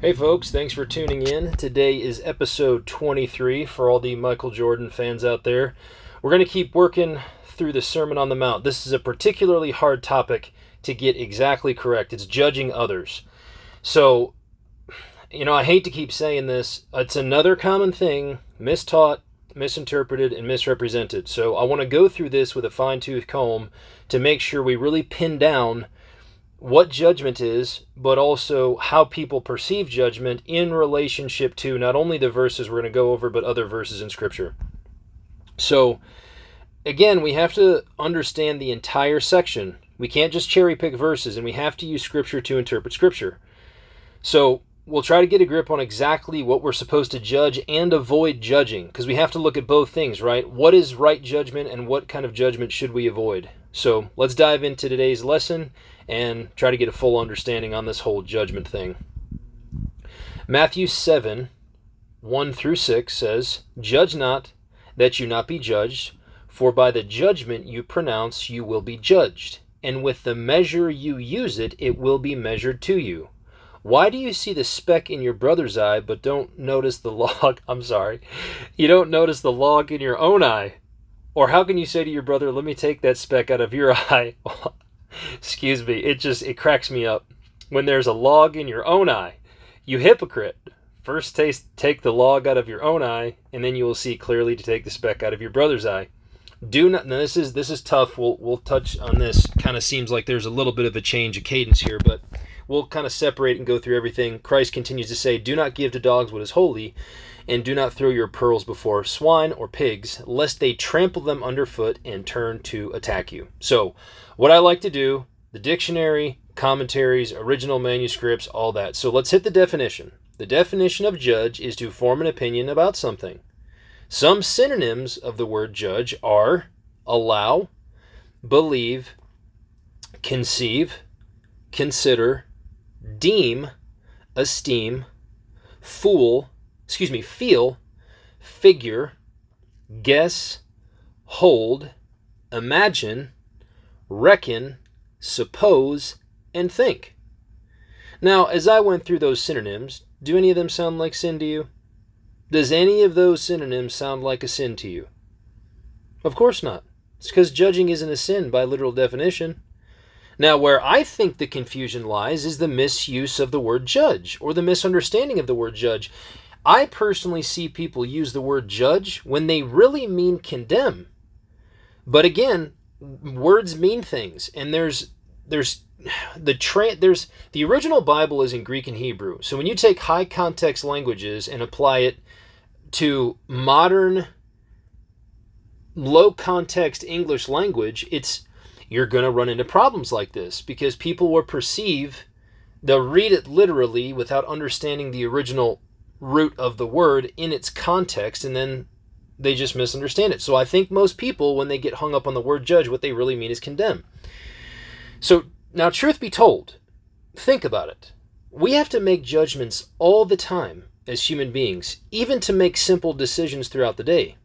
Hey, folks, thanks for tuning in. Today is episode 23 for all the Michael Jordan fans out there. We're going to keep working through the Sermon on the Mount. This is a particularly hard topic to get exactly correct. It's judging others. So, you know, I hate to keep saying this, it's another common thing mistaught, misinterpreted, and misrepresented. So, I want to go through this with a fine tooth comb to make sure we really pin down what judgment is, but also how people perceive judgment in relationship to not only the verses we're going to go over, but other verses in Scripture. So, again, we have to understand the entire section. We can't just cherry pick verses, and we have to use Scripture to interpret Scripture. So, we'll try to get a grip on exactly what we're supposed to judge and avoid judging, because we have to look at both things, right? What is right judgment, and what kind of judgment should we avoid? So, let's dive into today's lesson and try to get a full understanding on this whole judgment thing. Matthew 7 1 through 6 says, Judge not, that you not be judged, for by the judgment you pronounce you will be judged, and with the measure you use it, it will be measured to you. Why do you see the speck in your brother's eye, but don't notice the log? I'm sorry. You don't notice the log in your own eye. Or how can you say to your brother, Let me take that speck out of your eye? excuse me, it just it cracks me up. When there's a log in your own eye, you hypocrite. First taste take the log out of your own eye, and then you will see clearly to take the speck out of your brother's eye. Do not now this is this is tough. We'll we'll touch on this. Kind of seems like there's a little bit of a change of cadence here, but we'll kind of separate and go through everything. Christ continues to say, Do not give to dogs what is holy, and do not throw your pearls before swine or pigs, lest they trample them underfoot and turn to attack you. So what I like to do, the dictionary, commentaries, original manuscripts, all that. So let's hit the definition. The definition of judge is to form an opinion about something. Some synonyms of the word judge are allow, believe, conceive, consider, deem, esteem, fool, excuse me, feel, figure, guess, hold, imagine, reckon, suppose, and think. Now, as I went through those synonyms, do any of them sound like sin to you? Does any of those synonyms sound like a sin to you? Of course not. It's because judging isn't a sin by literal definition. Now, where I think the confusion lies is the misuse of the word judge or the misunderstanding of the word judge. I personally see people use the word judge when they really mean condemn. But again, words mean things and there's there's the tra- there's the original bible is in greek and hebrew so when you take high context languages and apply it to modern low context english language it's you're going to run into problems like this because people will perceive they'll read it literally without understanding the original root of the word in its context and then they just misunderstand it. So I think most people, when they get hung up on the word judge, what they really mean is condemn. So now, truth be told, think about it. We have to make judgments all the time as human beings, even to make simple decisions throughout the day.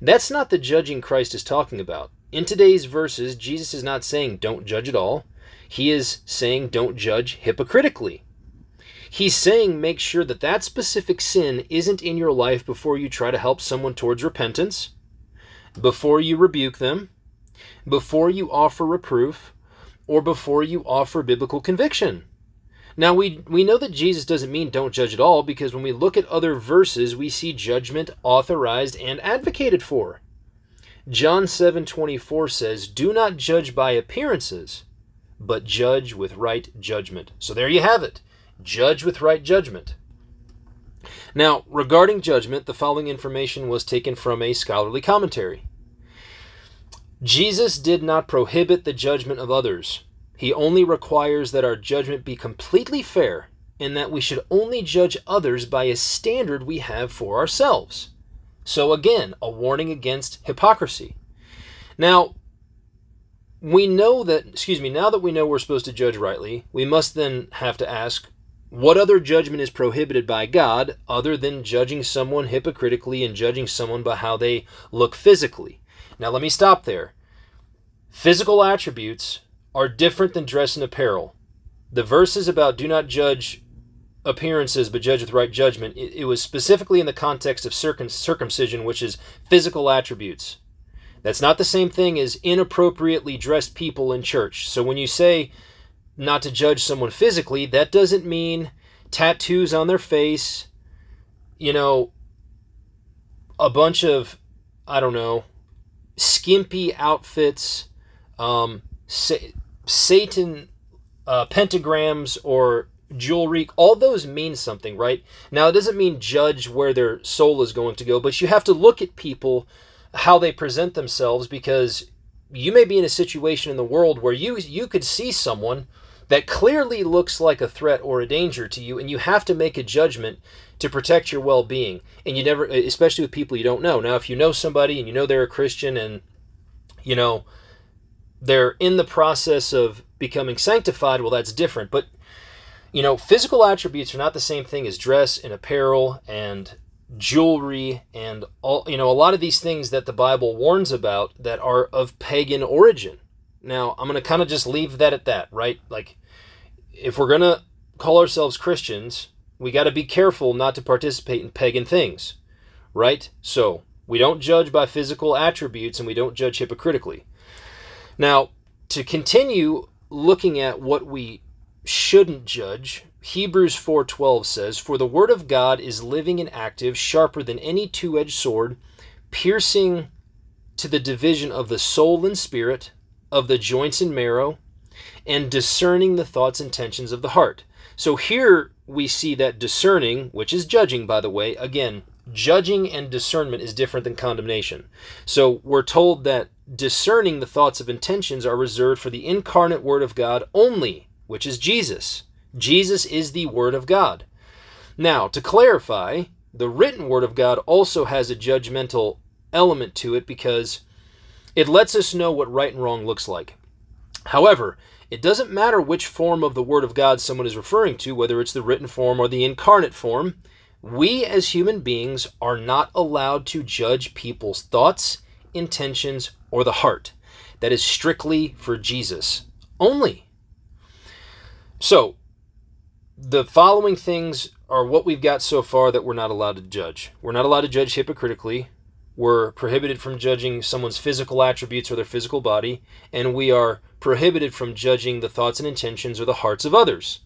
That's not the judging Christ is talking about. In today's verses, Jesus is not saying don't judge at all. He is saying don't judge hypocritically. He's saying make sure that that specific sin isn't in your life before you try to help someone towards repentance, before you rebuke them, before you offer reproof, or before you offer biblical conviction. Now we we know that Jesus doesn't mean don't judge at all because when we look at other verses we see judgment authorized and advocated for. John 7:24 says, "Do not judge by appearances, but judge with right judgment." So there you have it judge with right judgment. Now, regarding judgment, the following information was taken from a scholarly commentary. Jesus did not prohibit the judgment of others. He only requires that our judgment be completely fair and that we should only judge others by a standard we have for ourselves. So, again, a warning against hypocrisy. Now, we know that, excuse me, now that we know we're supposed to judge rightly, we must then have to ask what other judgment is prohibited by God other than judging someone hypocritically and judging someone by how they look physically? Now, let me stop there. Physical attributes are different than dress and apparel. The verses about do not judge appearances but judge with right judgment, it, it was specifically in the context of circum- circumcision, which is physical attributes. That's not the same thing as inappropriately dressed people in church. So when you say not to judge someone physically, that doesn't mean tattoos on their face, you know, a bunch of, I don't know, skimpy outfits, um, sa- Satan uh, pentagrams or jewelry, all those mean something, right? Now, it doesn't mean judge where their soul is going to go, but you have to look at people, how they present themselves, because you may be in a situation in the world where you you could see someone that clearly looks like a threat or a danger to you, and you have to make a judgment to protect your well-being. And you never, especially with people you don't know. Now, if you know somebody and you know they're a Christian, and you know they're in the process of becoming sanctified, well, that's different. But you know, physical attributes are not the same thing as dress and apparel and jewelry and all you know a lot of these things that the bible warns about that are of pagan origin now i'm going to kind of just leave that at that right like if we're going to call ourselves christians we got to be careful not to participate in pagan things right so we don't judge by physical attributes and we don't judge hypocritically now to continue looking at what we shouldn't judge. Hebrews 4:12 says, "For the word of God is living and active, sharper than any two-edged sword, piercing to the division of the soul and spirit, of the joints and marrow, and discerning the thoughts and intentions of the heart." So here we see that discerning, which is judging by the way, again, judging and discernment is different than condemnation. So we're told that discerning the thoughts of intentions are reserved for the incarnate word of God only which is Jesus. Jesus is the Word of God. Now, to clarify, the written Word of God also has a judgmental element to it because it lets us know what right and wrong looks like. However, it doesn't matter which form of the Word of God someone is referring to, whether it's the written form or the incarnate form. We as human beings are not allowed to judge people's thoughts, intentions, or the heart. That is strictly for Jesus only. So, the following things are what we've got so far that we're not allowed to judge. We're not allowed to judge hypocritically. We're prohibited from judging someone's physical attributes or their physical body, and we are prohibited from judging the thoughts and intentions or the hearts of others.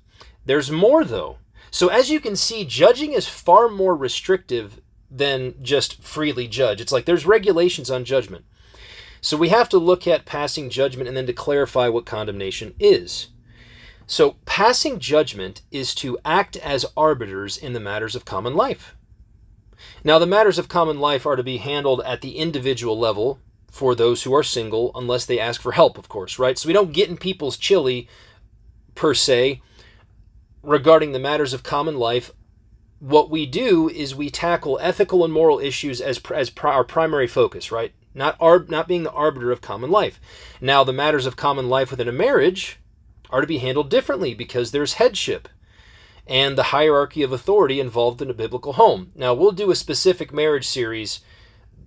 There's more, though. So, as you can see, judging is far more restrictive than just freely judge. It's like there's regulations on judgment. So, we have to look at passing judgment and then to clarify what condemnation is. So, passing judgment is to act as arbiters in the matters of common life. Now, the matters of common life are to be handled at the individual level for those who are single, unless they ask for help, of course, right? So, we don't get in people's chili per se regarding the matters of common life. What we do is we tackle ethical and moral issues as, as our primary focus, right? Not, ar- not being the arbiter of common life. Now, the matters of common life within a marriage are to be handled differently because there's headship and the hierarchy of authority involved in a biblical home. Now, we'll do a specific marriage series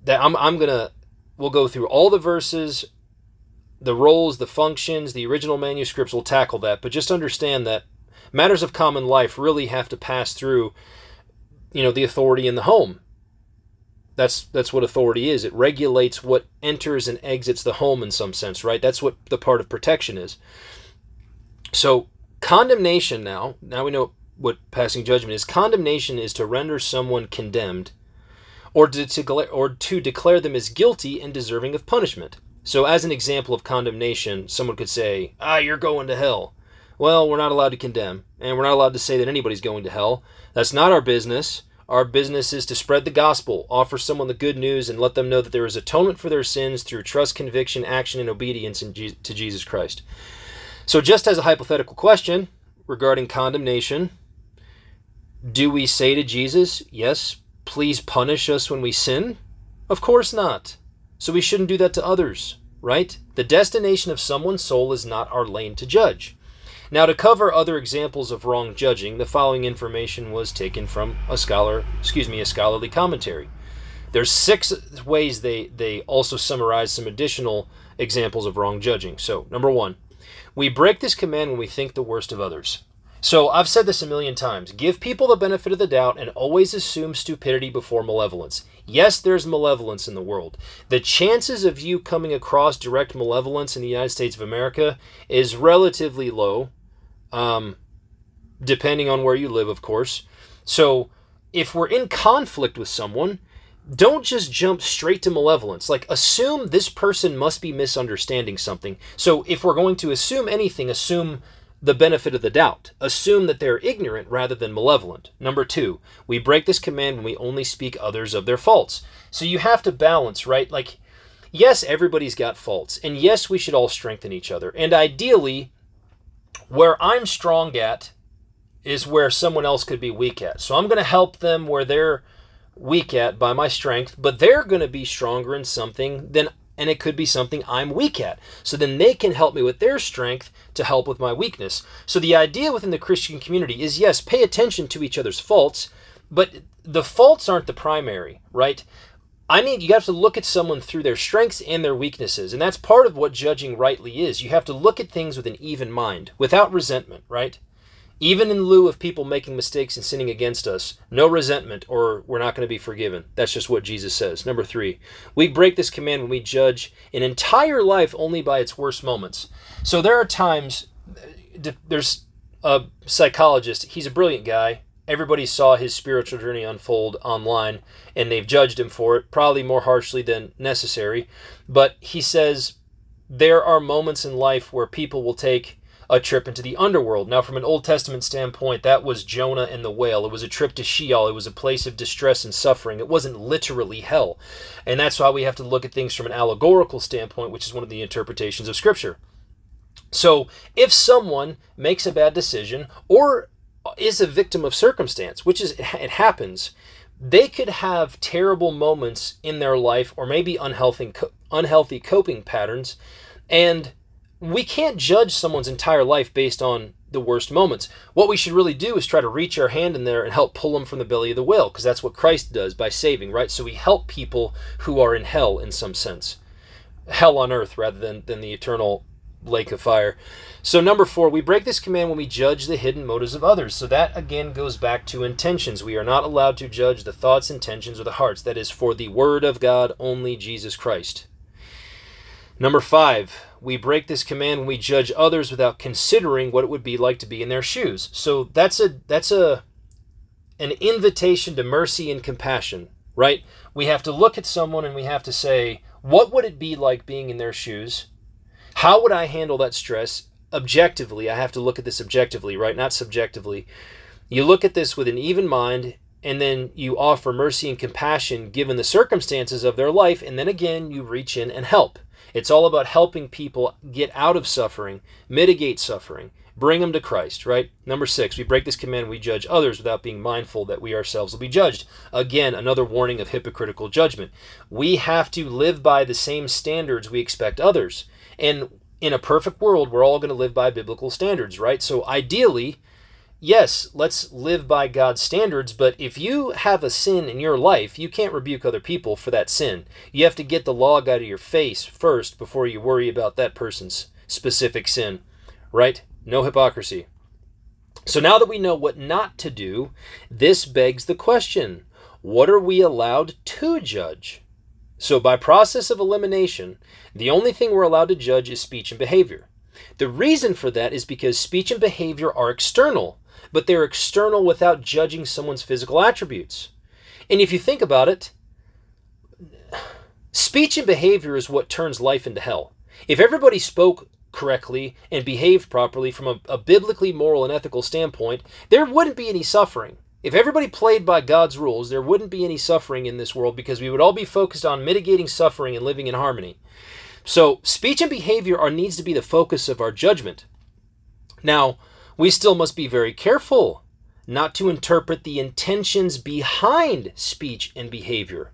that I'm, I'm going to, we'll go through all the verses, the roles, the functions, the original manuscripts We'll tackle that. But just understand that matters of common life really have to pass through, you know, the authority in the home. That's that's what authority is. It regulates what enters and exits the home in some sense, right? That's what the part of protection is. So condemnation now, now we know what passing judgment is. Condemnation is to render someone condemned or to, to, or to declare them as guilty and deserving of punishment. So as an example of condemnation, someone could say, "Ah, you're going to hell." Well, we're not allowed to condemn, and we're not allowed to say that anybody's going to hell. That's not our business. Our business is to spread the gospel, offer someone the good news, and let them know that there is atonement for their sins through trust, conviction, action, and obedience Je- to Jesus Christ. So, just as a hypothetical question regarding condemnation, do we say to Jesus, Yes, please punish us when we sin? Of course not. So, we shouldn't do that to others, right? The destination of someone's soul is not our lane to judge. Now, to cover other examples of wrong judging, the following information was taken from a scholar, excuse me, a scholarly commentary. There's six ways they, they also summarize some additional examples of wrong judging. So, number one, we break this command when we think the worst of others. So I've said this a million times. Give people the benefit of the doubt and always assume stupidity before malevolence. Yes, there's malevolence in the world. The chances of you coming across direct malevolence in the United States of America is relatively low, um, depending on where you live, of course. So if we're in conflict with someone, don't just jump straight to malevolence. Like, assume this person must be misunderstanding something. So, if we're going to assume anything, assume the benefit of the doubt. Assume that they're ignorant rather than malevolent. Number two, we break this command when we only speak others of their faults. So you have to balance, right? Like, yes, everybody's got faults. And yes, we should all strengthen each other. And ideally, where I'm strong at is where someone else could be weak at. So I'm going to help them where they're weak at by my strength, but they're going to be stronger in something than and it could be something I'm weak at. So then they can help me with their strength to help with my weakness. So the idea within the Christian community is yes, pay attention to each other's faults, but the faults aren't the primary, right? I need you have to look at someone through their strengths and their weaknesses, and that's part of what judging rightly is. You have to look at things with an even mind, without resentment, right? Even in lieu of people making mistakes and sinning against us, no resentment or we're not going to be forgiven. That's just what Jesus says. Number three, we break this command when we judge an entire life only by its worst moments. So there are times, uh, there's a psychologist, he's a brilliant guy. Everybody saw his spiritual journey unfold online and they've judged him for it, probably more harshly than necessary. But he says there are moments in life where people will take a trip into the underworld. Now, from an Old Testament standpoint, that was Jonah and the whale. It was a trip to Sheol. It was a place of distress and suffering. It wasn't literally hell. And that's why we have to look at things from an allegorical standpoint, which is one of the interpretations of Scripture. So, if someone makes a bad decision or is a victim of circumstance, which is it happens, they could have terrible moments in their life or maybe unhealthy unhealthy coping patterns and we can't judge someone's entire life based on the worst moments. What we should really do is try to reach our hand in there and help pull them from the belly of the whale, because that's what Christ does by saving, right? So we help people who are in hell in some sense. Hell on earth rather than, than the eternal lake of fire. So, number four, we break this command when we judge the hidden motives of others. So, that again goes back to intentions. We are not allowed to judge the thoughts, intentions, or the hearts. That is for the Word of God, only Jesus Christ. Number five, we break this command when we judge others without considering what it would be like to be in their shoes. So that's a that's a an invitation to mercy and compassion, right? We have to look at someone and we have to say, what would it be like being in their shoes? How would I handle that stress objectively? I have to look at this objectively, right? Not subjectively. You look at this with an even mind and then you offer mercy and compassion given the circumstances of their life, and then again you reach in and help. It's all about helping people get out of suffering, mitigate suffering, bring them to Christ, right? Number six, we break this command, we judge others without being mindful that we ourselves will be judged. Again, another warning of hypocritical judgment. We have to live by the same standards we expect others. And in a perfect world, we're all going to live by biblical standards, right? So ideally, yes, let's live by God's standards, but if you have a sin in your life, you can't rebuke other people for that sin. You have to get the log out of your face first before you worry about that person's specific sin, right? No hypocrisy. So now that we know what not to do, this begs the question what are we allowed to judge? So, by process of elimination, the only thing we're allowed to judge is speech and behavior. The reason for that is because speech and behavior are external but they're external without judging someone's physical attributes. And if you think about it, speech and behavior is what turns life into hell. If everybody spoke correctly and behaved properly from a, a, biblically moral and ethical standpoint, there wouldn't be any suffering. If everybody played by God's rules, there wouldn't be any suffering in this world because we would all be focused on mitigating suffering and living in harmony. So, speech and behavior are needs to be the focus of our judgment. Now, we still must be very careful not to interpret the intentions behind speech and behavior.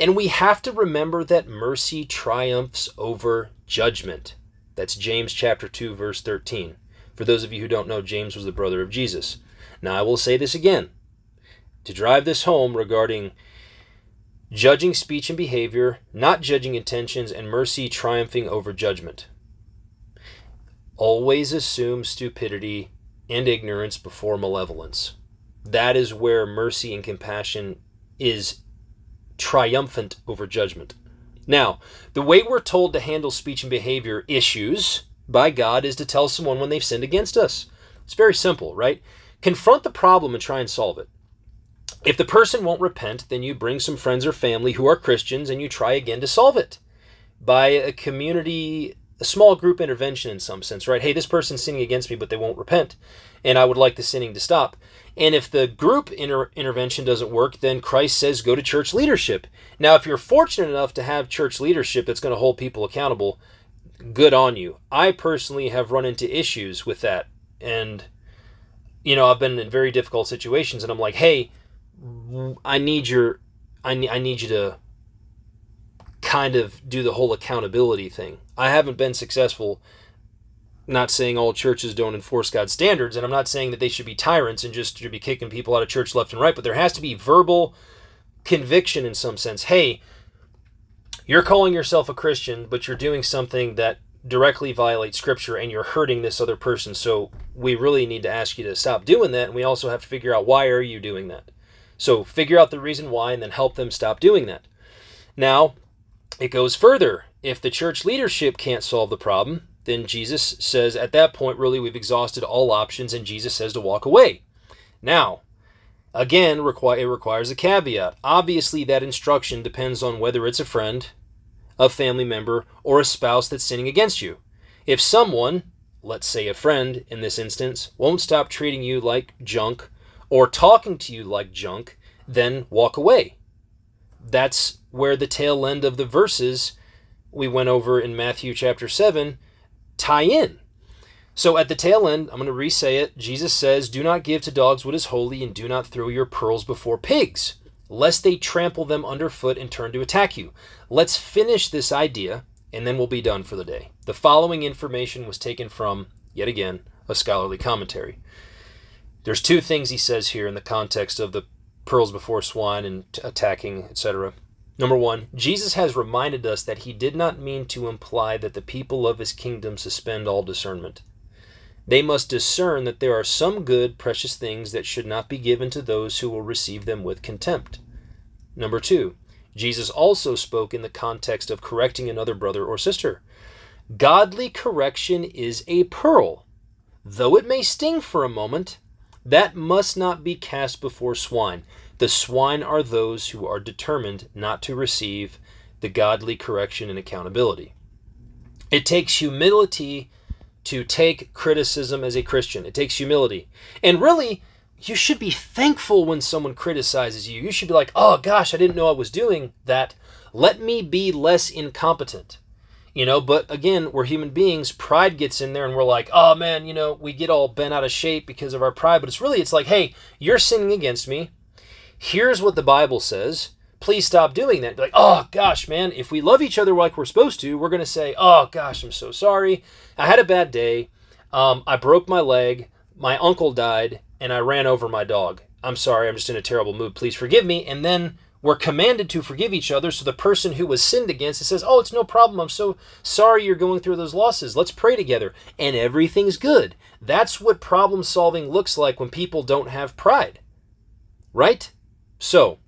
And we have to remember that mercy triumphs over judgment. That's James chapter 2 verse 13. For those of you who don't know, James was the brother of Jesus. Now I will say this again to drive this home regarding judging speech and behavior, not judging intentions, and mercy triumphing over judgment always assume stupidity and ignorance before malevolence. That is where mercy and compassion is triumphant over judgment. Now, the way we're told to handle speech and behavior issues by God is to tell someone when they've sinned against us. It's very simple, right? Confront the problem and try and solve it. If the person won't repent, then you bring some friends or family who are Christians and you try again to solve it by a community, a small group intervention in some sense, right? Hey, this person's sinning against me, but they won't repent, and I would like the sinning to stop. And if the group inter- intervention doesn't work, then Christ says go to church leadership. Now, if you're fortunate enough to have church leadership that's going to hold people accountable, good on you. I personally have run into issues with that. And, you know, I've been in very difficult situations, and I'm like, hey, I need your, I need, I need you to kind of do the whole accountability thing. I haven't been successful. Not saying all churches don't enforce God's standards, and I'm not saying that they should be tyrants and just should be kicking people out of church left and right, but there has to be verbal conviction in some sense. Hey, you're calling yourself a Christian, but you're doing something that directly violates scripture and you're hurting this other person. So we really need to ask you to stop doing that, and we also have to figure out why are you doing that. So figure out the reason why and then help them stop doing that. Now, it goes further. If the church leadership can't solve the problem, then Jesus says at that point, really, we've exhausted all options, and Jesus says to walk away. Now, again, it requires a caveat. Obviously, that instruction depends on whether it's a friend, a family member, or a spouse that's sinning against you. If someone, let's say a friend in this instance, won't stop treating you like junk or talking to you like junk, then walk away. That's where the tail end of the verses we went over in Matthew chapter 7 tie in. So at the tail end, I'm going to re-say it. Jesus says, Do not give to dogs what is holy, and do not throw your pearls before pigs, lest they trample them underfoot and turn to attack you. Let's finish this idea, and then we'll be done for the day. The following information was taken from, yet again, a scholarly commentary. There's two things he says here in the context of the pearls before swine and attacking, etc. Number one, Jesus has reminded us that he did not mean to imply that the people of his kingdom suspend all discernment. They must discern that there are some good, precious things that should not be given to those who will receive them with contempt. Number two, Jesus also spoke in the context of correcting another brother or sister. Godly correction is a pearl. Though it may sting for a moment, that must not be cast before swine. The swine are those who are determined not to receive the godly correction and accountability. It takes humility to take criticism as a Christian. It takes humility. And really, you should be thankful when someone criticizes you. You should be like, oh gosh, I didn't know I was doing that. Let me be less incompetent. You know, but again, we're human beings. Pride gets in there and we're like, oh man, you know, we get all bent out of shape because of our pride. But it's really, it's like, hey, you're sinning against me here's what the Bible says. Please stop doing that. Be like, oh gosh, man, if we love each other like we're supposed to, we're going to say, oh gosh, I'm so sorry. I had a bad day. Um, I broke my leg. My uncle died, and I ran over my dog. I'm sorry. I'm just in a terrible mood. Please forgive me. And then we're commanded to forgive each other. So the person who was sinned against says, Oh, it's no problem. I'm so sorry you're going through those losses. Let's pray together. And everything's good. That's what problem solving looks like when people don't have pride. Right? So,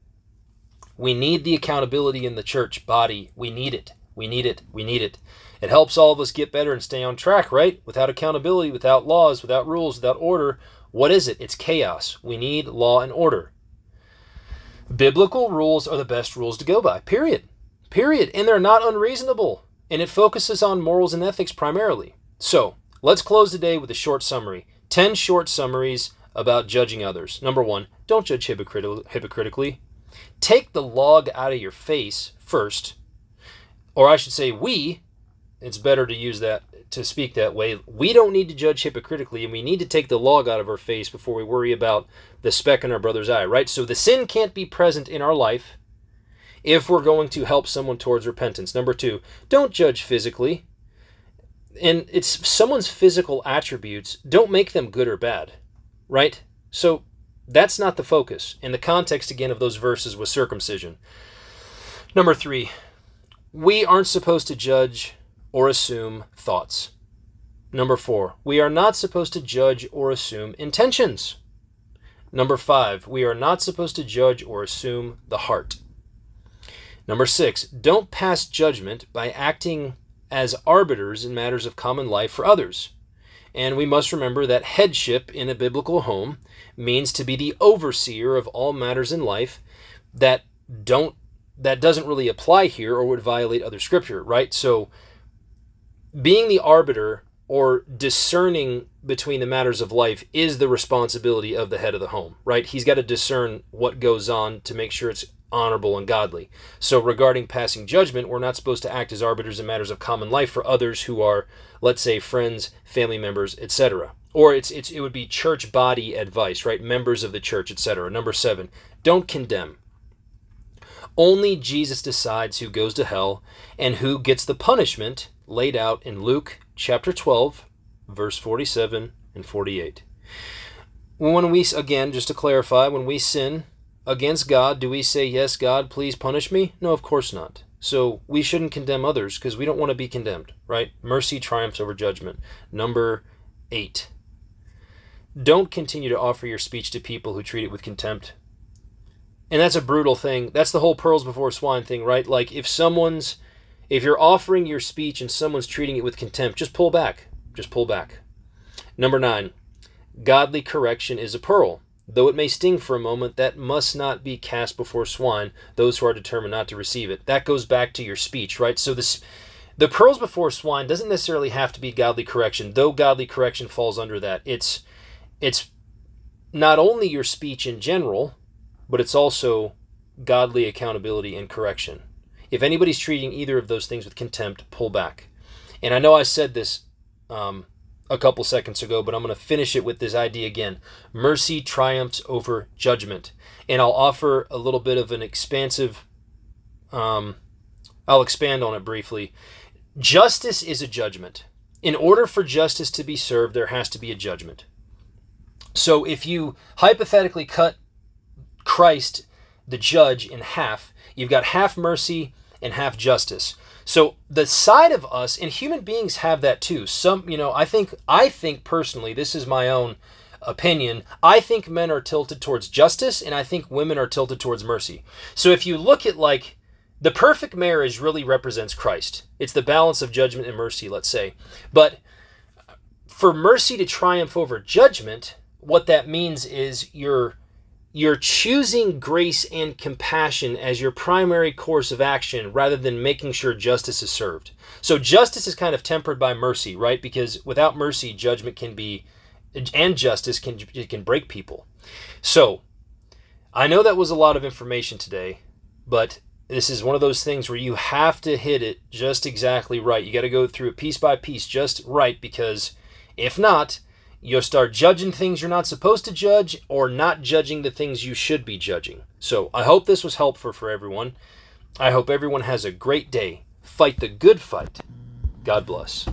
we need the accountability in the church body. We need it. We need it. We need it. It helps all of us get better and stay on track, right? Without accountability, without laws, without rules, without order, what is it? It's chaos. We need law and order. Biblical rules are the best rules to go by, period. Period. And they're not unreasonable. And it focuses on morals and ethics primarily. So, let's close the day with a short summary 10 short summaries about judging others. Number one, don't judge hypocrit- hypocritically. Take the log out of your face first. Or I should say, we, it's better to use that, to speak that way. We don't need to judge hypocritically, and we need to take the log out of our face before we worry about the speck in our brother's eye, right? So the sin can't be present in our life if we're going to help someone towards repentance. Number two, don't judge physically. And it's someone's physical attributes, don't make them good or bad, right? So that's not the focus. And the context, again, of those verses was circumcision. Number three, we aren't supposed to judge or assume thoughts. Number four, we are not supposed to judge or assume intentions. Number five, we are not supposed to judge or assume the heart. Number six, don't pass judgment by acting as arbiters in matters of common life for others. And we must remember that headship in a biblical home means to be the overseer of all matters in life that don't that doesn't really apply here or would violate other scripture, right? So being the arbiter or discerning between the matters of life is the responsibility of the head of the home, right? He's got to discern what goes on to make sure it's honorable and godly. So, regarding passing judgment, we're not supposed to act as arbiters in matters of common life for others who are, let's say, friends, family members, etc. Or it's, it's it would be church body advice, right? Members of the church, etc. Number seven, don't condemn. Only Jesus decides who goes to hell and who gets the punishment laid out in Luke chapter 12, verse 47 and 48. When we, again, just to clarify, when we sin, against God, do we say, Yes, God, please punish me? No, of course not. So we shouldn't condemn others because we don't want to be condemned, right? Mercy triumphs over judgment. Number eight. Don't continue to offer your speech to people who treat it with contempt. And that's a brutal thing. That's the whole pearls before swine thing, right? Like if someone's if you're offering your speech and someone's treating it with contempt, just pull back. Just pull back. Number 9. Godly correction is a pearl. Though it may sting for a moment, that must not be cast before swine, those who are determined not to receive it. That goes back to your speech, right? So this the pearls before swine doesn't necessarily have to be godly correction, though godly correction falls under that. It's it's not only your speech in general, but it's also godly accountability and correction. If anybody's treating either of those things with contempt, pull back. And I know I said this um, a couple seconds ago, but I'm going to finish it with this idea again. Mercy triumphs over judgment. And I'll offer a little bit of an expansive, um, I'll expand on it briefly. Justice is a judgment. In order for justice to be served, there has to be a judgment. So if you hypothetically cut Christ, the judge, in half, you've got half mercy and half justice. So the side of us and human beings have that too. Some, you know, I think I think personally, this is my own opinion. I think men are tilted towards justice and I think women are tilted towards mercy. So if you look at like the perfect marriage really represents Christ. It's the balance of judgment and mercy, let's say. But for mercy to triumph over judgment, what that means is you're you're choosing grace and compassion as your primary course of action rather than making sure justice is served. So justice is kind of tempered by mercy, right? Because without mercy, judgment can be and justice can it can break people. So, I know that was a lot of information today, but this is one of those things where you have to hit it just exactly right. You got to go through it piece by piece just right because if not, You'll start judging things you're not supposed to judge or not judging the things you should be judging. So I hope this was helpful for everyone. I hope everyone has a great day. Fight the good fight. God bless.